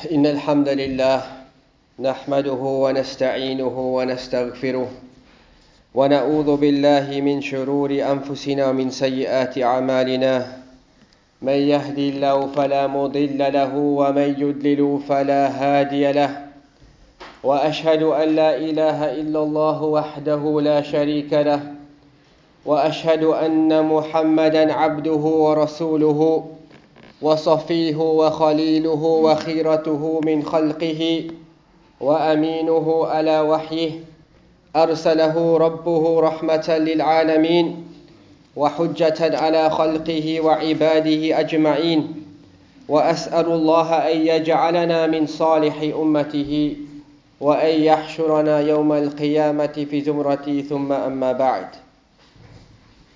إن الحمد لله نحمده ونستعينه ونستغفره ونعوذ بالله من شرور أنفسنا ومن سيئات أعمالنا. من يهدي الله فلا مضل له ومن يضلل فلا هادي له. وأشهد أن لا إله إلا الله وحده لا شريك له. وأشهد أن محمدا عبده ورسوله. وصفيه وخليله وخيرته من خلقه وأمينه على وحيه أرسله ربه رحمة للعالمين وحجة على خلقه وعباده أجمعين وأسأل الله أن يجعلنا من صالح أمته وأن يحشرنا يوم القيامة في زمرتي ثم أما بعد.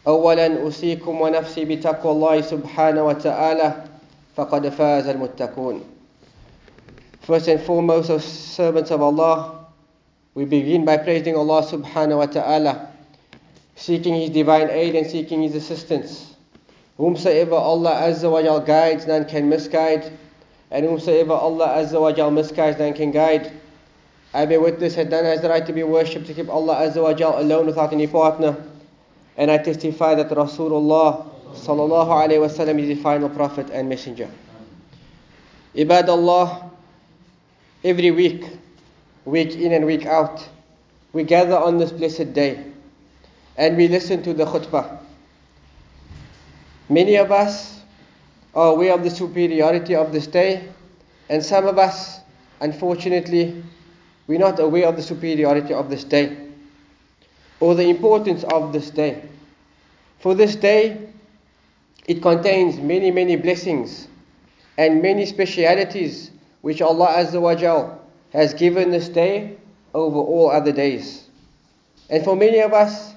أولا أوصيكم ونفسي بتقوى الله سبحانه وتعالى فقد فاز المتقون First and foremost, as servants of Allah, we begin by praising Allah subhanahu wa ta'ala, seeking His divine aid and seeking His assistance. Whomsoever Allah Azza wa Jal guides, none can misguide, and whomsoever Allah Azza wa Jal misguides, none can guide. I bear witness that none has the right to be worshipped except Allah Azza wa Jal alone without any partner. And I testify that Rasulullah sallallahu alayhi wasallam is the final prophet and messenger. Ibad Allah, every week, week in and week out, we gather on this blessed day and we listen to the khutbah. Many of us are aware of the superiority of this day, and some of us, unfortunately, we're not aware of the superiority of this day or the importance of this day. For this day, it contains many, many blessings and many specialities which Allah Azza wa Jal has given this day over all other days. And for many of us,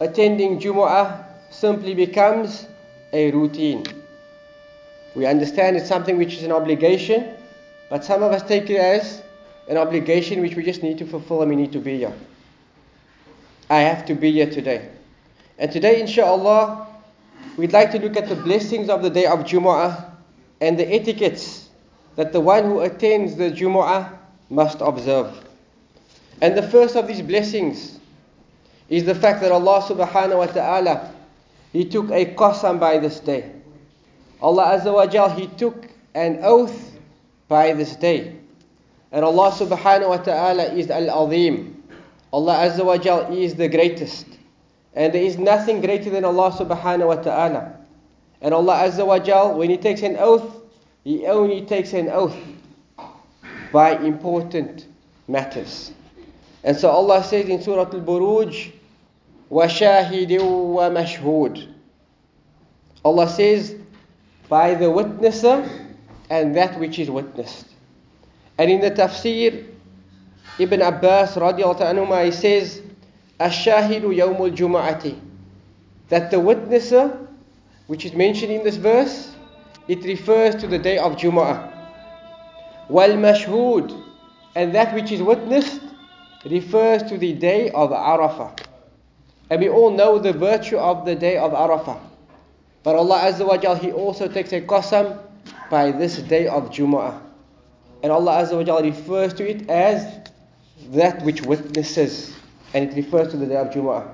attending Jumu'ah simply becomes a routine. We understand it's something which is an obligation, but some of us take it as an obligation which we just need to fulfill and we need to be here. I have to be here today. And today, inshallah, we'd like to look at the blessings of the day of Jumu'ah and the etiquettes that the one who attends the Jumu'ah must observe. And the first of these blessings is the fact that Allah subhanahu wa ta'ala He took a qasam by this day. Allah Azza wa Jal He took an oath by this day. And Allah subhanahu wa ta'ala is Al-Azim. Allah Azza wa Jal is the greatest. And there is nothing greater than Allah subhanahu wa ta'ala. And Allah Azza wa Jal, when He takes an oath, He only takes an oath by important matters. And so Allah says in Surah Al-Buruj, وَشَاهِدٍ وَمَشْهُودٍ Allah says, by the witnesser and that which is witnessed. And in the tafsir, Ibn Abbas radiallahu anhu, he says, Yawmul. That the witnesser, which is mentioned in this verse, it refers to the day of Jum'ah. Wal mashhud, and that which is witnessed refers to the day of Arafah. And we all know the virtue of the day of Arafah. But Allah Azza wa Jal, He also takes a qasam by this day of Jum'ah. And Allah Azza wa Jal refers to it as that which witnesses And it refers to the day of Jum'ah.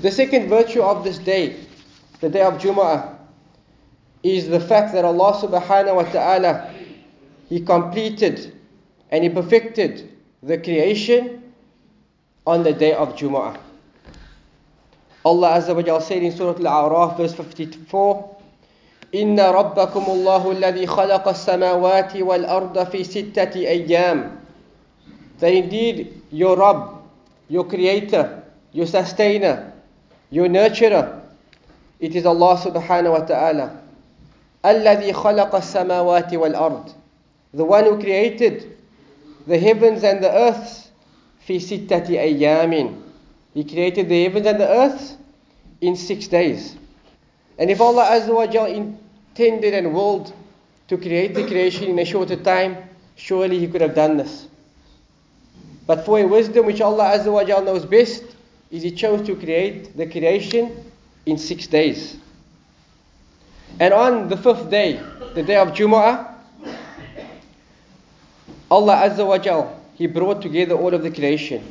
The second virtue of this day, the day of Jum'ah, is the fact that Allah subhanahu wa ta'ala, He completed and He perfected the creation on the day of Jumu'ah. Allah Azza wa Jal said in Surah Al-A'raf verse 54, إن ربكم الله الذي خلق السماوات والأرض في ستة أيام That indeed your Rabb, your Creator, your Sustainer, your Nurturer, it is Allah subhanahu wa ta'ala. الذي خلق السماوات والأرض The one who created the heavens and the earths في ستة أيام He created the heavens and the earth in six days. And if Allah Azza wa Jal intended and willed to create the creation in a shorter time, surely He could have done this. But for a wisdom which Allah Azza wa Jal knows best, is He chose to create the creation in six days. And on the fifth day, the day of Jumu'ah, Allah Azza wa Jal, He brought together all of the creation.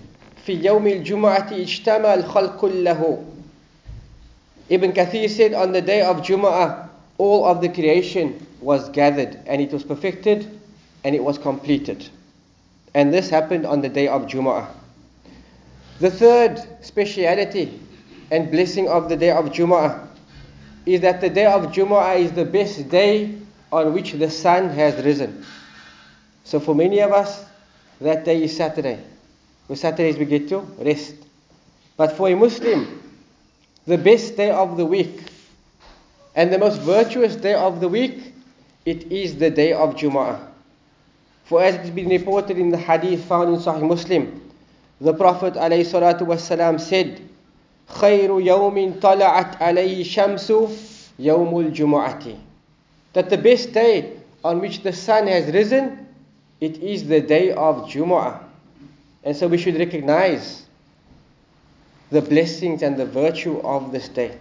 في يوم الجمعة اجتمع الخلق كله. Ibn Kathir said on the day of Jum'ah, all of the creation was gathered and it was perfected and it was completed. And this happened on the day of Jum'ah. The third speciality and blessing of the day of Jum'ah is that the day of Jum'ah is the best day on which the sun has risen. So for many of us, that day is Saturday. On Saturdays we get to rest. But for a Muslim, the best day of the week and the most virtuous day of the week, it is the day of Jum'ah. For as it has been reported in the hadith found in Sahih Muslim, the Prophet ﷺ said, خير يوم طلعت عليه شمس يوم الجمعة That the best day on which the sun has risen, it is the day of Jumu'ah. And so we should recognize the blessings and the virtue of this day.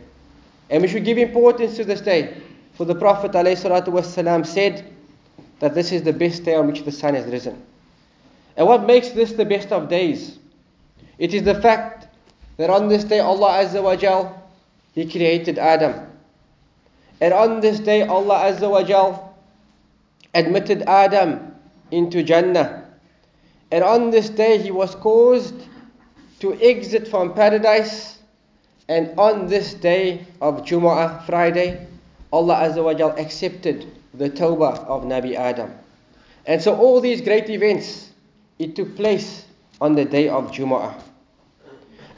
And we should give importance to this day. For the Prophet ﷺ said that this is the best day on which the sun has risen. And what makes this the best of days? It is the fact that on this day Allah Azza wa Jal, He created Adam. And on this day Allah Azza wa Jal admitted Adam into Jannah. And on this day he was caused to exit from paradise. And on this day of Jumu'ah, Friday, Allah Azza wa Jal accepted the tawbah of Nabi Adam. And so all these great events, it took place on the day of Jumu'ah.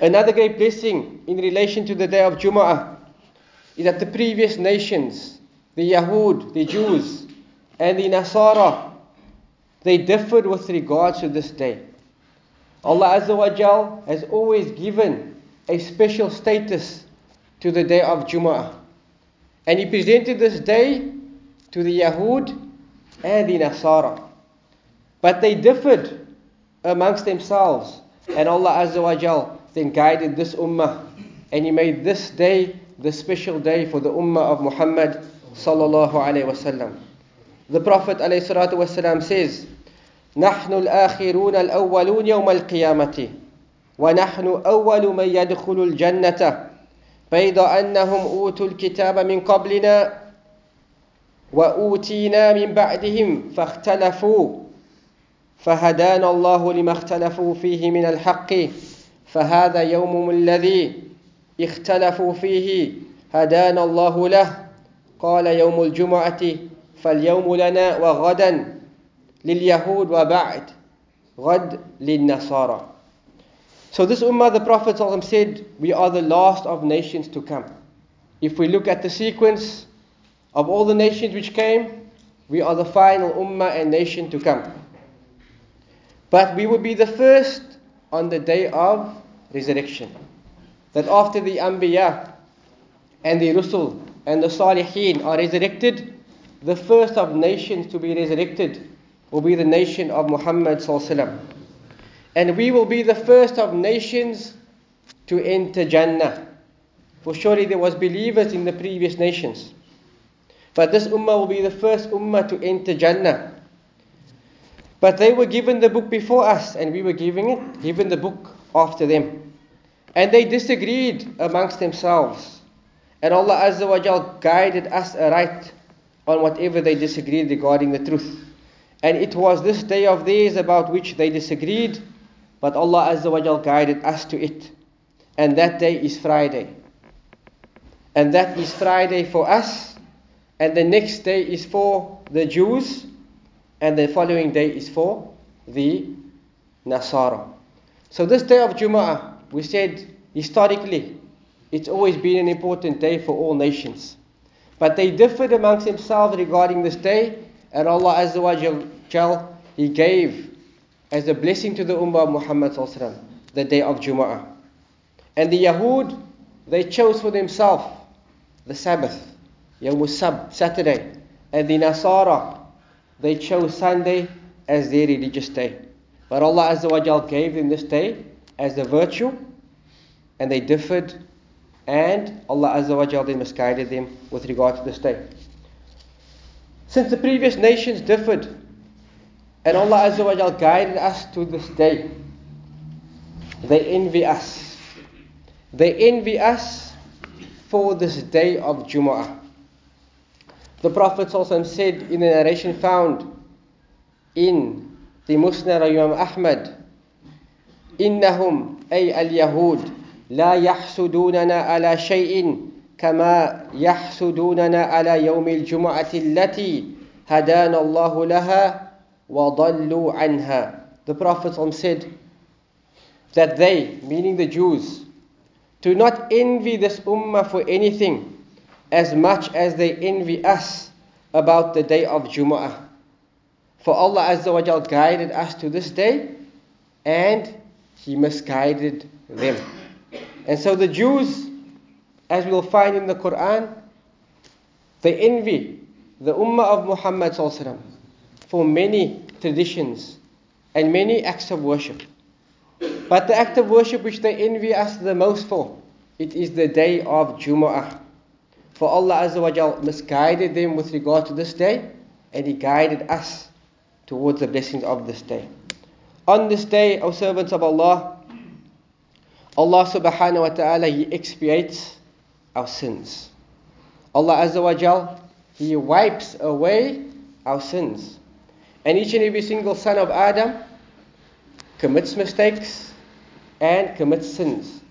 Another great blessing in relation to the day of Jumu'ah is that the previous nations, the Yahud, the Jews, and the Nasara, they differed with regards to this day. Allah Azza wa Jal has always given a special status to the day of Jumu'ah. And He presented this day to the Yahud and the Nasara. But they differed amongst themselves. And Allah Azza wa Jal then guided this ummah. And He made this day the special day for the ummah of Muhammad sallallahu alayhi wasallam. The Prophet alayhi salatu wasallam says, نحن الآخرون الأولون يوم القيامة ونحن أول من يدخل الجنة بيض أنهم أوتوا الكتاب من قبلنا وأوتينا من بعدهم فاختلفوا فهدانا الله لما اختلفوا فيه من الحق. فهذا يوم الذي اختلفوا فيه هدانا الله له. قال يوم الجمعة فاليوم لنا وغدا لليهود وبعد غد للنصارى. So this ummah, the Prophet said, we are the last of nations to come. If we look at the sequence of all the nations which came, we are the final ummah and nation to come. But we will be the first on the day of resurrection. That after the Anbiya and the Rusul and the Salihin are resurrected, the first of nations to be resurrected will be the nation of Muhammad and we will be the first of nations to enter Jannah. For surely there was believers in the previous nations. But this ummah will be the first ummah to enter Jannah. But they were given the book before us, and we were giving it, given the book after them. And they disagreed amongst themselves. And Allah Azza wa Jal guided us aright on whatever they disagreed regarding the truth. And it was this day of theirs about which they disagreed but Allah Azza wa Jal guided us to it. And that day is Friday. And that is Friday for us. And the next day is for the Jews. And the following day is for the Nasara. So this day of Jumu'ah, we said historically, it's always been an important day for all nations. But they differed amongst themselves regarding this day. And Allah Azza wa Jal, He gave as a blessing to the Ummah of Muhammad the day of Jumu'ah. And the Yahud, they chose for themselves the Sabbath, Yawm Sab, Saturday. And the Nasara, they chose Sunday as their religious day. But Allah Azza wa Jal gave them this day as a virtue, and they differed, and Allah Azza wa Jal then misguided them with regard to this day. Since the previous nations differed And Allah Azza wa Jal guided us to this day. They envy us. They envy us for this day of Jumu'ah. The Prophet also said in the narration found in the Musnad of Imam Ahmad, إنهم أي اليهود لا يحسدوننا على شيء كما يحسدوننا على يوم الجمعة التي هدانا الله لها وضلوا عنها. The Prophet said that they, meaning the Jews, do not envy this ummah for anything as much as they envy us about the day of Jumu'ah. For Allah Azza wa Jal guided us to this day and He misguided them. And so the Jews, as we'll find in the Quran, they envy the Ummah of Muhammad for many traditions and many acts of worship. But the act of worship which they envy us the most for, it is the day of Jumu'ah. For Allah Azza wa Jal misguided them with regard to this day, and He guided us towards the blessings of this day. On this day, O servants of Allah, Allah subhanahu wa ta'ala, He expiates our sins. Allah Azza wa Jal, He wipes away our sins. And each and every single son of Adam commits mistakes and commits sins.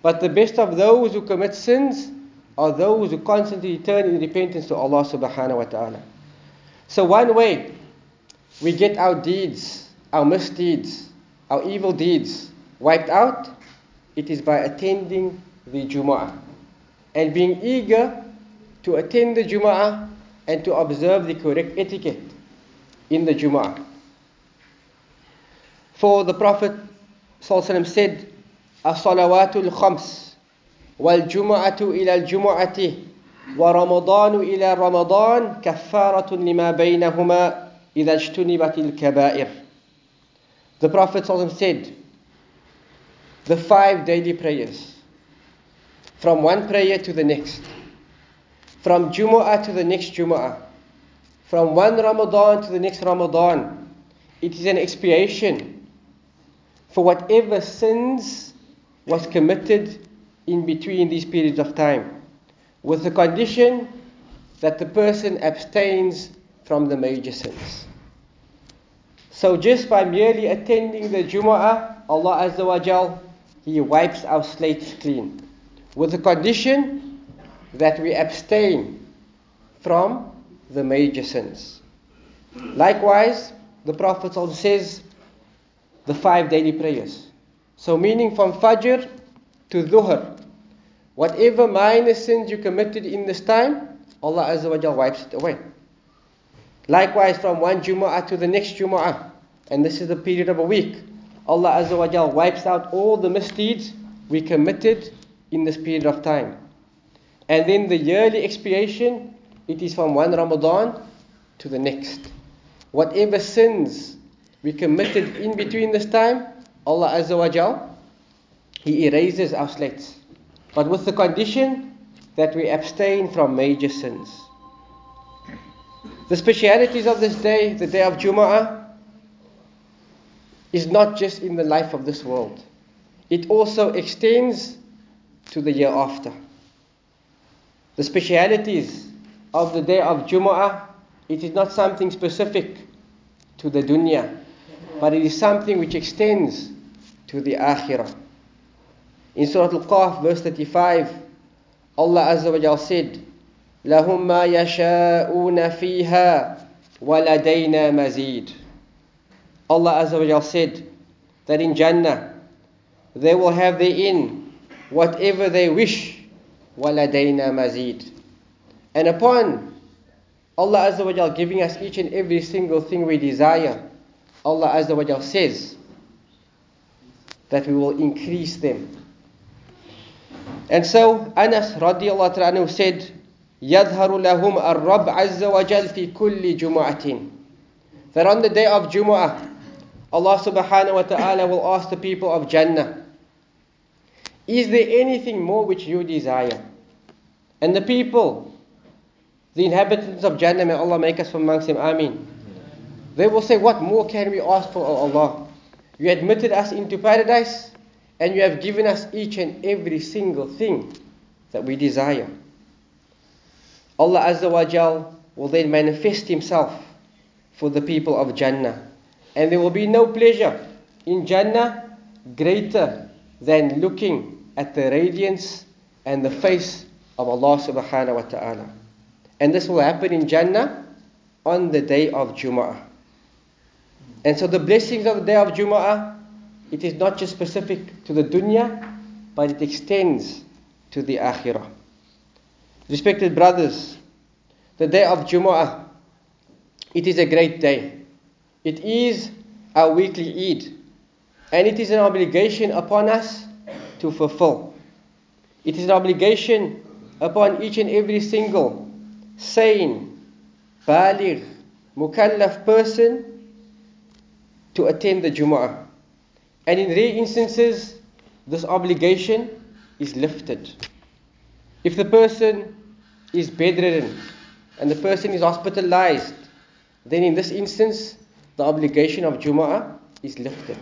But the best of those who commit sins are those who constantly turn in repentance to Allah subhanahu wa ta'ala. So one way we get our deeds, our misdeeds, our evil deeds wiped out, it is by attending the Jumu'ah and being eager to attend the Jumu'ah and to observe the correct etiquette in the Jumu'ah. For the Prophet said, As-salawatul khams والجمعة إلى الجمعة ورمضان إلى رمضان كفارة لما بينهما إذا اجتنبت الكبائر The Prophet said, the five daily prayers, from one prayer to the next, from Jumu'ah to the next Jumu'ah, from one Ramadan to the next Ramadan, it is an expiation for whatever sins was committed in between these periods of time, with the condition that the person abstains from the major sins. So just by merely attending the Jumu'ah, Allah Azza wa Jal, He wipes our slates clean. With the condition that we abstain from the major sins. Likewise, the Prophet says the five daily prayers. So meaning from Fajr to Dhuhr, Whatever minor sins you committed in this time, Allah Azza wa Jal wipes it away. Likewise, from one Jumu'ah to the next Jumu'ah, and this is the period of a week, Allah Azza wa Jal wipes out all the misdeeds we committed in this period of time. And then the yearly expiation, it is from one Ramadan to the next. Whatever sins we committed in between this time, Allah Azza wa Jal, He erases our slates but with the condition that we abstain from major sins. The specialities of this day, the day of Jumu'ah, is not just in the life of this world. It also extends to the year after. The specialities of the day of Jumu'ah, it is not something specific to the dunya, but it is something which extends to the akhirah. In Surah Al-Qaf, verse 35, Allah Azza wa Jal said, لهم ما يشاءون فيها ولدينا مزيد. Allah Azza wa Jal said that in Jannah they will have therein whatever they wish ولدينا مزيد. And upon Allah Azza wa Jal giving us each and every single thing we desire, Allah Azza wa Jal says that we will increase them and so Anas radiallahu anhu said, يظهر لهم الرب عز وجل في كل جمعة. That on the day of Jumu'ah, Allah subhanahu wa ta'ala will ask the people of Jannah, Is there anything more which you desire? And the people, the inhabitants of Jannah, may Allah make us from amongst them, Ameen. They will say, What more can we ask for, O Allah? You admitted us into paradise and you have given us each and every single thing that we desire. Allah Azza wa Jal will then manifest Himself for the people of Jannah. And there will be no pleasure in Jannah greater than looking at the radiance and the face of Allah subhanahu wa ta'ala. And this will happen in Jannah on the day of Jum'ah. And so the blessings of the day of Jum'ah, it is not just specific to the dunya, but it extends to the akhirah. Respected brothers, the day of Jumu'ah, it is a great day. It is our weekly Eid, and it is an obligation upon us to fulfill. It is an obligation upon each and every single sane, baligh, mukallaf person to attend the Jumu'ah. And in rare instances, this obligation is lifted. If the person is bedridden and the person is hospitalized, then in this instance, the obligation of Jumu'ah is lifted.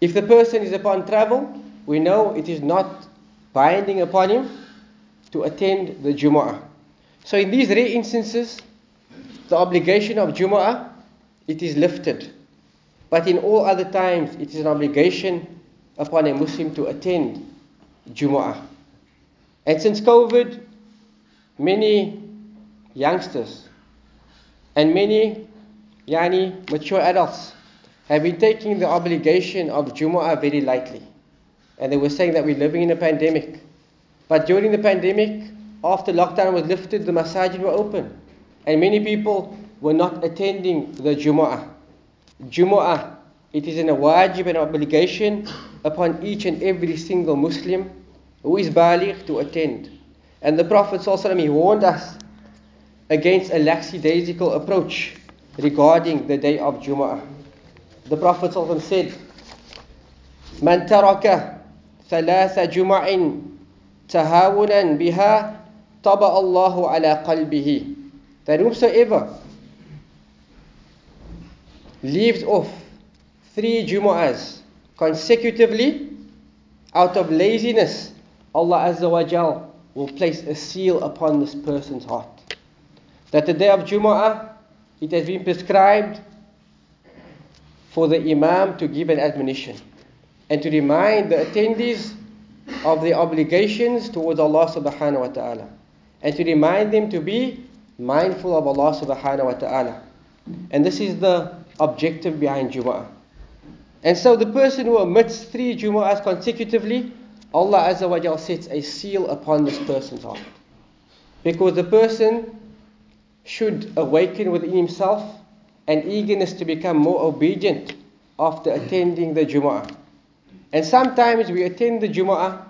If the person is upon travel, we know it is not binding upon him to attend the Jumu'ah. So in these rare instances, the obligation of Jumu'ah, it is lifted. But in all other times, it is an obligation upon a Muslim to attend Jumu'ah. And since COVID, many youngsters and many yani, mature adults have been taking the obligation of Jumu'ah very lightly. And they were saying that we're living in a pandemic. But during the pandemic, after lockdown was lifted, the masajid were open. And many people were not attending the Jumu'ah. Jumu'ah, it is an wajib and obligation upon each and every single Muslim who is baligh to attend. And the Prophet ﷺ, he warned us against a lackadaisical approach regarding the day of Jumu'ah. The Prophet ﷺ said, من ترك ثلاث جمع تهاونا بها طبع الله على قلبه that whosoever leaves off three Jumu'ahs consecutively out of laziness, Allah Azza wa Jal will place a seal upon this person's heart. That the day of Jumu'ah, it has been prescribed for the Imam to give an admonition and to remind the attendees of their obligations towards Allah subhanahu wa ta'ala and to remind them to be mindful of Allah subhanahu wa ta'ala. And this is the objective behind Jumu'ah. And so the person who omits three Jumu'ahs consecutively, Allah Azza wa Jal sets a seal upon this person's heart. Because the person should awaken within himself an eagerness to become more obedient after attending the Jumu'ah. And sometimes we attend the Jumu'ah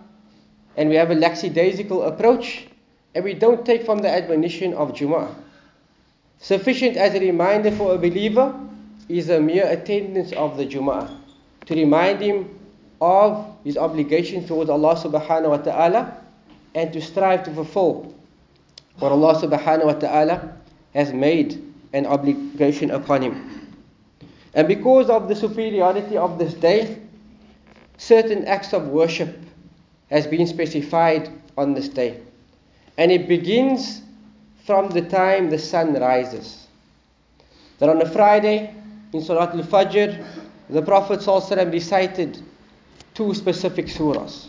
and we have a lackadaisical approach and we don't take from the admonition of Jumu'ah. Sufficient as a reminder for a believer is a mere attendance of the Jumu'ah to remind him of his obligation towards Allah subhanahu wa ta'ala and to strive to fulfill what Allah subhanahu wa ta'ala has made an obligation upon him. And because of the superiority of this day, certain acts of worship has been specified on this day. And it begins from the time the sun rises. That on a Friday in Salat al-Fajr, the Prophet ﷺ recited two specific surahs.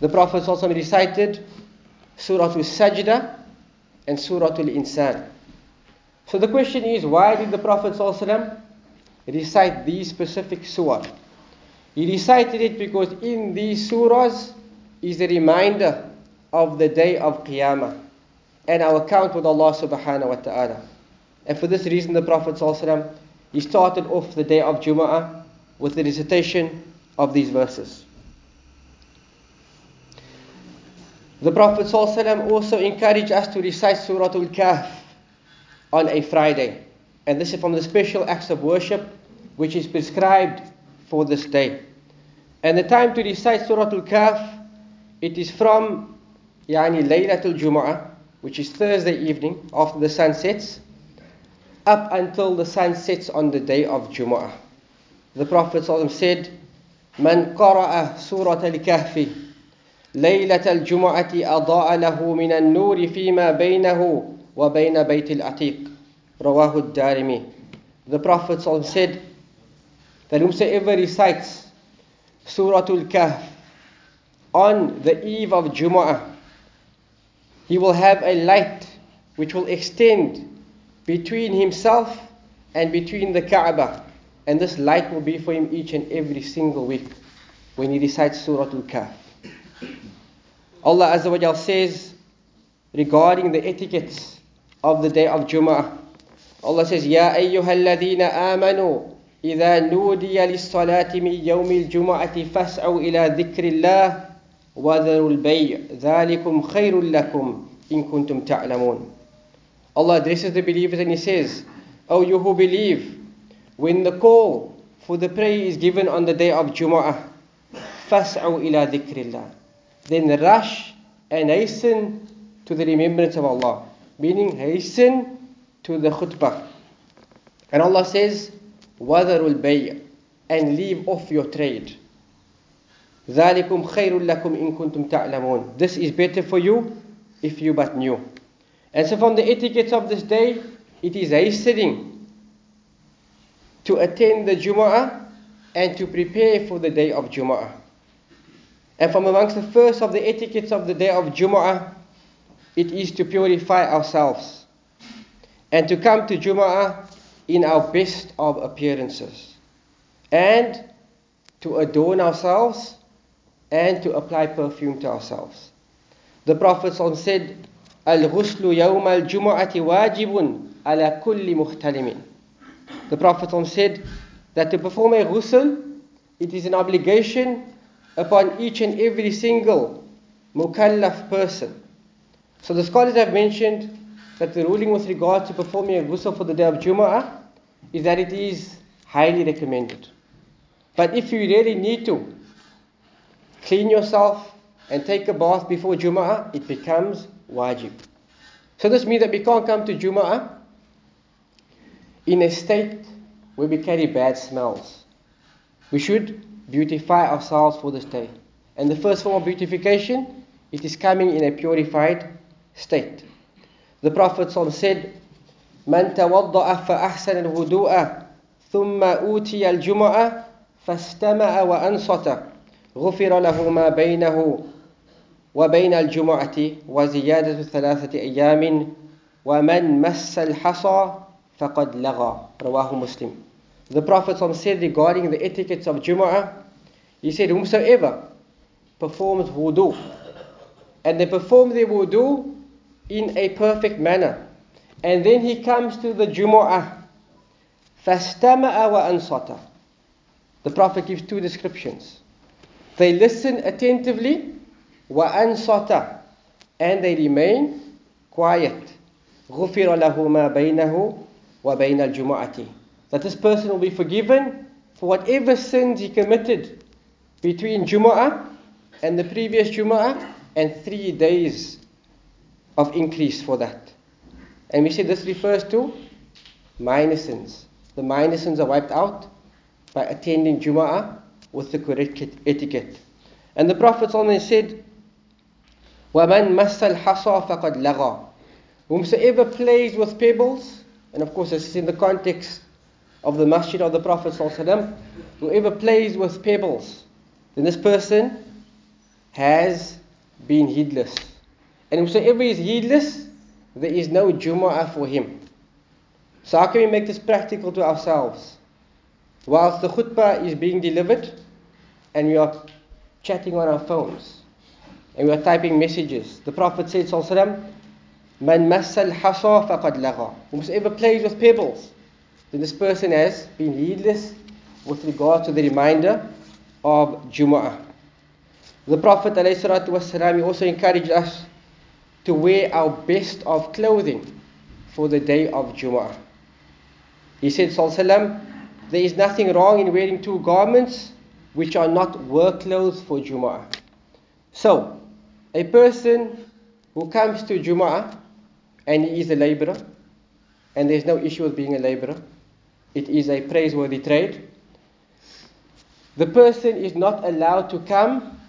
The Prophet ﷺ recited Surah Al-Sajda and Surah Al-Insan. So the question is, why did the Prophet ﷺ recite these specific surahs? He recited it because in these surahs is a reminder of the day of Qiyamah and our account with Allah subhanahu wa ta'ala. And for this reason the Prophet ﷺ he started off the day of Jumu'ah with the recitation of these verses. The Prophet ﷺ also encouraged us to recite Surah Al-Kahf on a Friday. And this is from the special acts of worship which is prescribed for this day. And the time to recite Surah Al-Kahf, it is from Yani Laylatul Jumu'ah, which is Thursday evening after the sun sets, up until the sun sets on the day of Jumu'ah. The Prophet said, من قرأ سورة الكهف ليلة الجمعة أضاء له من النور فيما بينه وبين بيت العتيق رواه الدارمي The Prophet said that whosoever recites Surah Al-Kahf on the eve of Jumu'ah he will have a light which will extend between himself and between the Kaaba and this light will be for him each and every single week when he recites Surah Al-Kahf. Allah Azza wa Jal says regarding the etiquettes of the day of Jum'ah. Allah says, يا أيها الذين آمنوا إذا نودي للصلاة من يوم الجمعة فاسعوا إلى ذكر الله وذروا البيع ذلكم خير لكم إن كنتم تعلمون Allah addresses the believers and He says, O you who believe, when the call for the prayer is given on the day of Jumu'ah, فَاسْعُوا إِلَى ذِكْرِ اللَّهِ Then rush and hasten to the remembrance of Allah. Meaning hasten to the khutbah. And Allah says, وَذَرُوا الْبَيْعِ And leave off your trade. ذَلِكُمْ خَيْرٌ لَكُمْ إِن كُنتُمْ تَعْلَمُونَ This is better for you if you but knew. And so from the etiquettes of this day, it is hastening to attend the Jumu'ah and to prepare for the day of Jumu'ah. And from amongst the first of the etiquettes of the day of Jumu'ah, it is to purify ourselves and to come to Jumu'ah in our best of appearances and to adorn ourselves and to apply perfume to ourselves. The Prophet said, Al-ghuslu yawm al-jumu'ati wajibun ala muhtalimin. The Prophet said that to perform a ghusl, it is an obligation upon each and every single mukallaf person. So the scholars have mentioned that the ruling with regard to performing a ghusl for the day of Jumu'ah is that it is highly recommended. But if you really need to clean yourself and take a bath before Jumu'ah, it becomes wajib. So this means that we can't come to Jumu'ah in a state where we carry bad smells. We should beautify ourselves for this day. And the first form of beautification, it is coming in a purified state. The Prophet said, من توضأ فأحسن الوضوء ثم أوتي الجمعة فاستمع وأنصت غفر له ما بينه وبين الجمعة وزيادة ثلاثة أيام ومن مس الحصى فقد لغى رواه مسلم The Prophet said regarding the etiquettes of Jumu'ah, he said, Whomsoever performs wudu, and they perform their wudu in a perfect manner, and then he comes to the Jumu'ah, فَاسْتَمَعَ وَأَنصَتَ The Prophet gives two descriptions. They listen attentively, وَأَنصَتَ And they remain quiet. غُفِرَ لَهُ مَا بَيْنَهُ وَبَيْنَ الْجُمُعَةِ that this person will be forgiven for whatever sins he committed between Jumu'ah and the previous Jumu'ah and three days of increase for that. And we said this refers to minor sins. The minor sins are wiped out by attending Jumu'ah with the correct etiquette. And the Prophet said, وَمَنْ مَسَّ الْحَصَى فَقَدْ لَغَى Whomsoever plays with pebbles, and of course this is in the context of the masjid of the Prophet ﷺ, whoever plays with pebbles, then this person has been heedless. And whoever is heedless, there is no Jumu'ah for him. So how can we make this practical to ourselves? Whilst the khutbah is being delivered, and we are chatting on our phones, and we are typing messages, the Prophet said, ﷺ, Man massal hasa faqad laga. Whoever plays with pebbles, then this person has been heedless with regard to the reminder of Jumu'ah. The Prophet ﷺ also encouraged us to wear our best of clothing for the day of Jumu'ah. He said, Sallallahu there is nothing wrong in wearing two garments which are not work clothes for Jumu'ah. So, a person who comes to Jumu'ah and he is a laborer, and there's no issue with being a laborer. It is a praiseworthy trade. The person is not allowed to come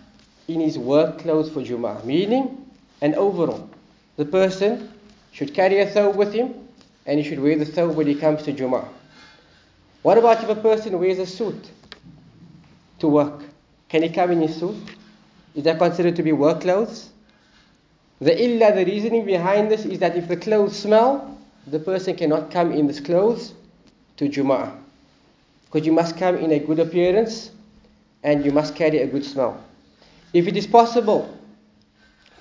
in his work clothes for Jum'ah, meaning an overall. The person should carry a thawb with him and he should wear the thawb when he comes to Jum'ah. What about if a person wears a suit to work? Can he come in his suit? Is that considered to be work clothes? The illa, the reasoning behind this is that if the clothes smell, the person cannot come in this clothes to Jum'ah. Because you must come in a good appearance and you must carry a good smell. If it is possible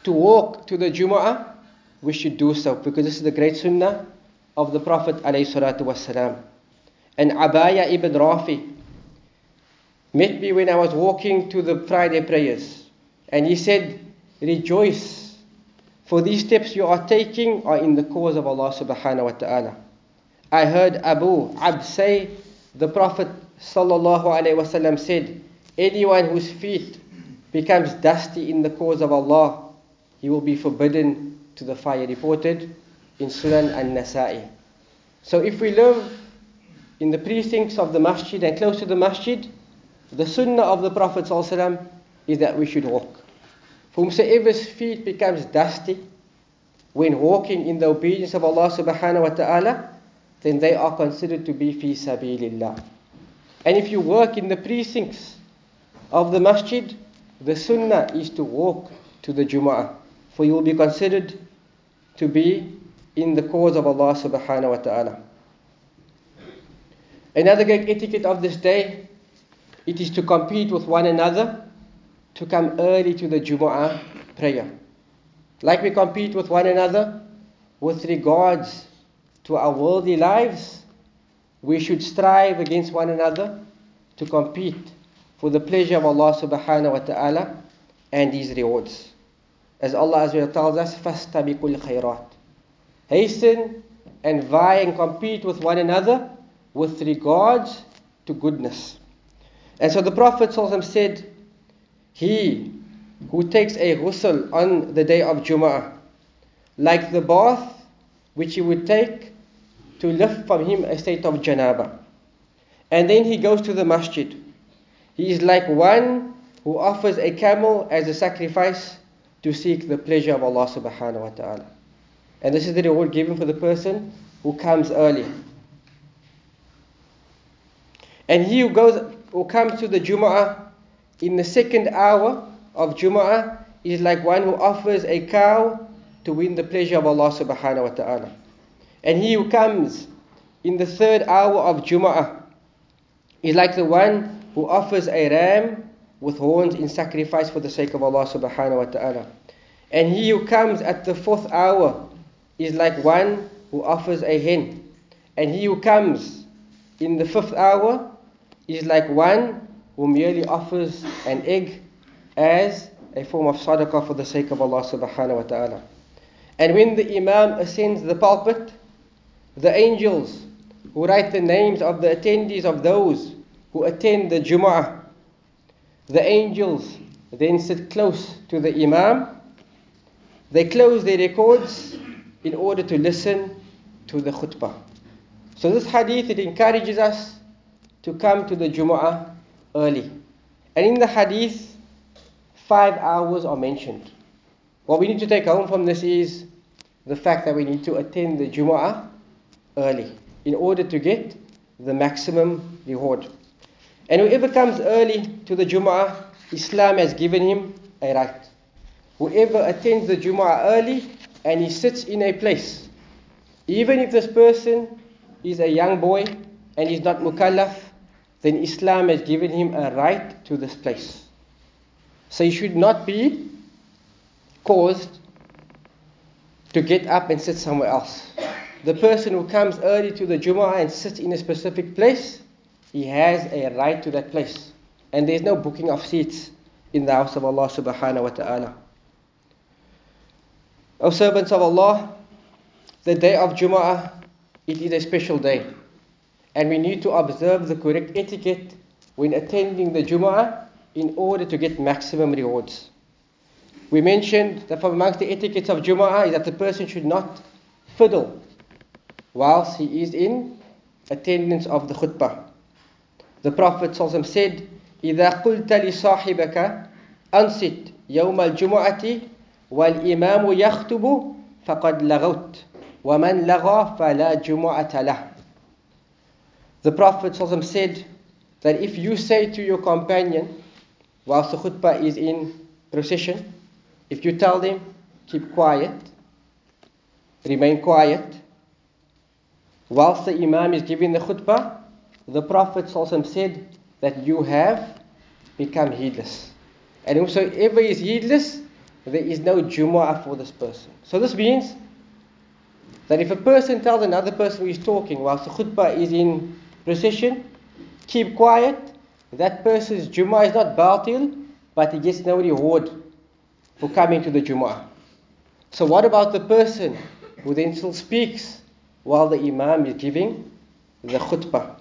to walk to the Jum'ah, we should do so because this is the great sunnah of the Prophet ﷺ. And Abaya ibn Rafi met me when I was walking to the Friday prayers. And he said, Rejoice, for these steps you are taking are in the cause of Allah subhanahu wa ta'ala. I heard Abu Abs say, the Prophet sallallahu alaihi said, Anyone whose feet becomes dusty in the cause of Allah, he will be forbidden to the fire. Reported in Sunan an-Nasa'i. So if we live in the precincts of the masjid and close to the masjid, the sunnah of the Prophet ﷺ is that we should walk. For whomsoever's feet becomes dusty when walking in the obedience of Allah subhanahu wa ta'ala, then they are considered to be fi sabilillah. And if you work in the precincts of the masjid, the sunnah is to walk to the Jum'ah, for you will be considered to be in the cause of Allah subhanahu wa ta'ala. Another great etiquette of this day, it is to compete with one another to come early to the Jumu'ah prayer. Like we compete with one another with regards to our worldly lives, we should strive against one another to compete for the pleasure of Allah subhanahu wa ta'ala and His rewards. As Allah Azza tells us, فَاسْتَبِقُوا الْخَيْرَاتِ Hasten and vie and compete with one another with regards to goodness. And so the Prophet said, he who takes a ghusl on the day of Jum'ah, like the bath which he would take to lift from him a state of janaba. And then he goes to the masjid. He is like one who offers a camel as a sacrifice to seek the pleasure of Allah subhanahu wa ta'ala. And this is the reward given for the person who comes early. And he who goes who comes to the Jum'ah in the second hour of Jum'ah is like one who offers a cow to win the pleasure of Allah subhanahu wa ta'ala. And he who comes in the third hour of Jum'ah is like the one who offers a ram with horns in sacrifice for the sake of Allah subhanahu wa ta'ala. And he who comes at the fourth hour is like one who offers a hen. And he who comes in the fifth hour is like one who merely offers an egg as a form of sadaqah for the sake of Allah subhanahu wa ta'ala. And when the Imam ascends the pulpit, the angels who write the names of the attendees of those who attend the Jum'ah, the angels then sit close to the Imam. They close their records in order to listen to the khutbah. So this hadith it encourages us to come to the Jumu'ah early. And in the hadith, five hours are mentioned. What we need to take home from this is the fact that we need to attend the Jumu'ah early in order to get the maximum reward. And whoever comes early to the Jumu'ah, Islam has given him a right. Whoever attends the Jumu'ah early and he sits in a place, even if this person is a young boy and is not mukallaf, then Islam has given him a right to this place. So he should not be caused to get up and sit somewhere else. The person who comes early to the Jumu'ah and sits in a specific place, he has a right to that place. And there's no booking of seats in the house of Allah subhanahu wa ta'ala. O servants of Allah, the day of Jumu'ah, it is a special day And we need to observe the correct etiquette when attending the Jumu'ah in order to get maximum rewards. We mentioned that from amongst the etiquettes of Jumu'ah is that the person should not fiddle whilst he is in attendance of the khutbah. The Prophet ﷺ said, إذا قلت لصاحبك أنصت يوم الجمعة والإمام يخطب فقد لغوت ومن لغى فلا جمعة له the Prophet said that if you say to your companion whilst the khutbah is in procession, if you tell them, keep quiet, remain quiet, whilst the Imam is giving the khutbah, the Prophet said that you have become heedless. And whosoever is heedless, there is no Jumu'ah for this person. So this means that if a person tells another person who is talking whilst the khutbah is in procession, keep quiet, that person's Jumu'ah is not batil, but he gets no reward for coming to the Jumu'ah. So what about the person who then still speaks while the Imam is giving the khutbah?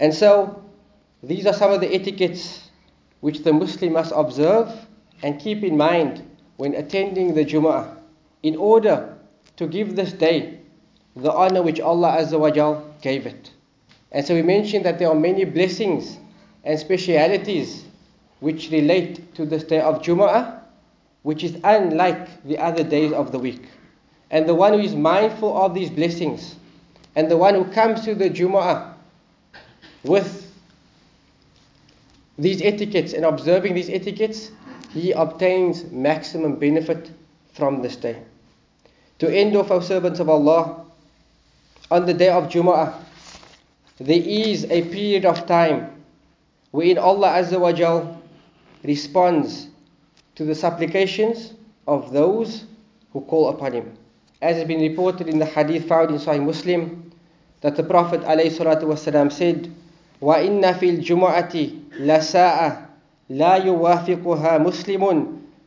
And so these are some of the etiquettes which the Muslim must observe and keep in mind when attending the Jumu'ah in order to give this day the honor which Allah Azza wa gave it. And so we mentioned that there are many blessings and specialities which relate to this day of Jumu'ah, which is unlike the other days of the week. And the one who is mindful of these blessings, and the one who comes to the Jumu'ah with these etiquettes and observing these etiquettes, he obtains maximum benefit from this day. To end off, our servants of Allah, on the day of Jumu'ah, there is a period of time wherein Allah Azza wa Jal responds to the supplications of those who call upon Him. As has been reported in the hadith found in Sahih Muslim, that the Prophet ﷺ said, وَإِنَّ فِي الْجُمُعَةِ لَسَاءَ لا يوافقها مسلم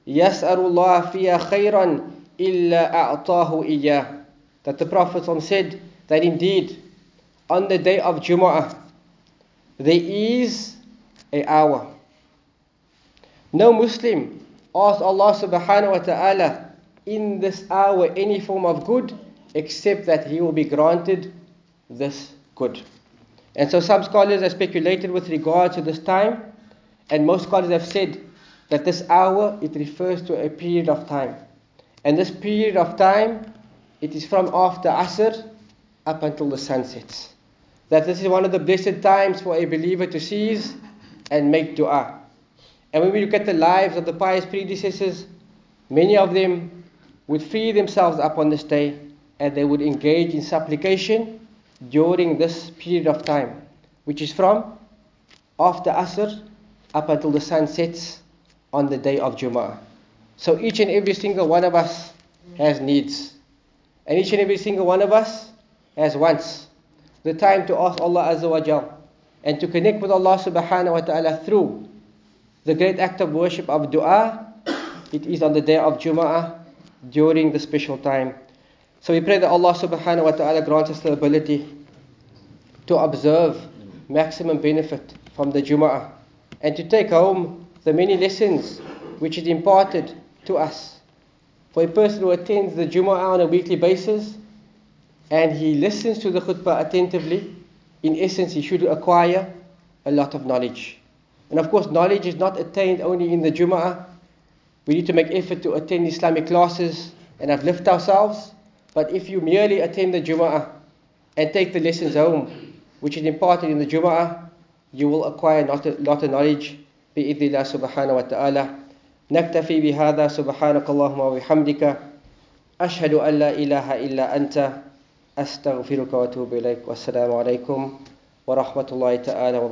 يسأل الله فيها خيرا إلا أعطاه إياه that the Prophet said that indeed on the day of Jumu'ah there is a hour no Muslim asks Allah subhanahu wa ta'ala in this hour any form of good except that he will be granted this good and so some scholars have speculated with regard to this time and most scholars have said that this hour it refers to a period of time. And this period of time it is from after Asr up until the sun sets. That this is one of the blessed times for a believer to seize and make dua. And when we look at the lives of the pious predecessors, many of them would free themselves up on this day and they would engage in supplication during this period of time, which is from after Asr up until the sun sets on the day of Jumu'ah. So each and every single one of us has needs. And each and every single one of us has wants. The time to ask Allah Azza wa Jal and to connect with Allah subhanahu wa ta'ala through the great act of worship of dua. It is on the day of Jumu'ah during the special time. So we pray that Allah subhanahu wa ta'ala grants us the ability to observe maximum benefit from the Jumu'ah and to take home the many lessons which is imparted to us. For a person who attends the Jumu'ah on a weekly basis and he listens to the khutbah attentively, in essence he should acquire a lot of knowledge. And of course, knowledge is not attained only in the Jumu'ah. We need to make effort to attend Islamic classes and uplift ourselves. But if you merely attend the Jumu'ah and take the lessons home, which is imparted in the Jumu'ah, you will acquire a lot of knowledge بإذن الله سبحانه وتعالى نكتفي بهذا سبحانك اللهم وبحمدك أشهد أن لا إله إلا أنت أستغفرك وأتوب إليك والسلام عليكم ورحمة الله تعالى وبركاته.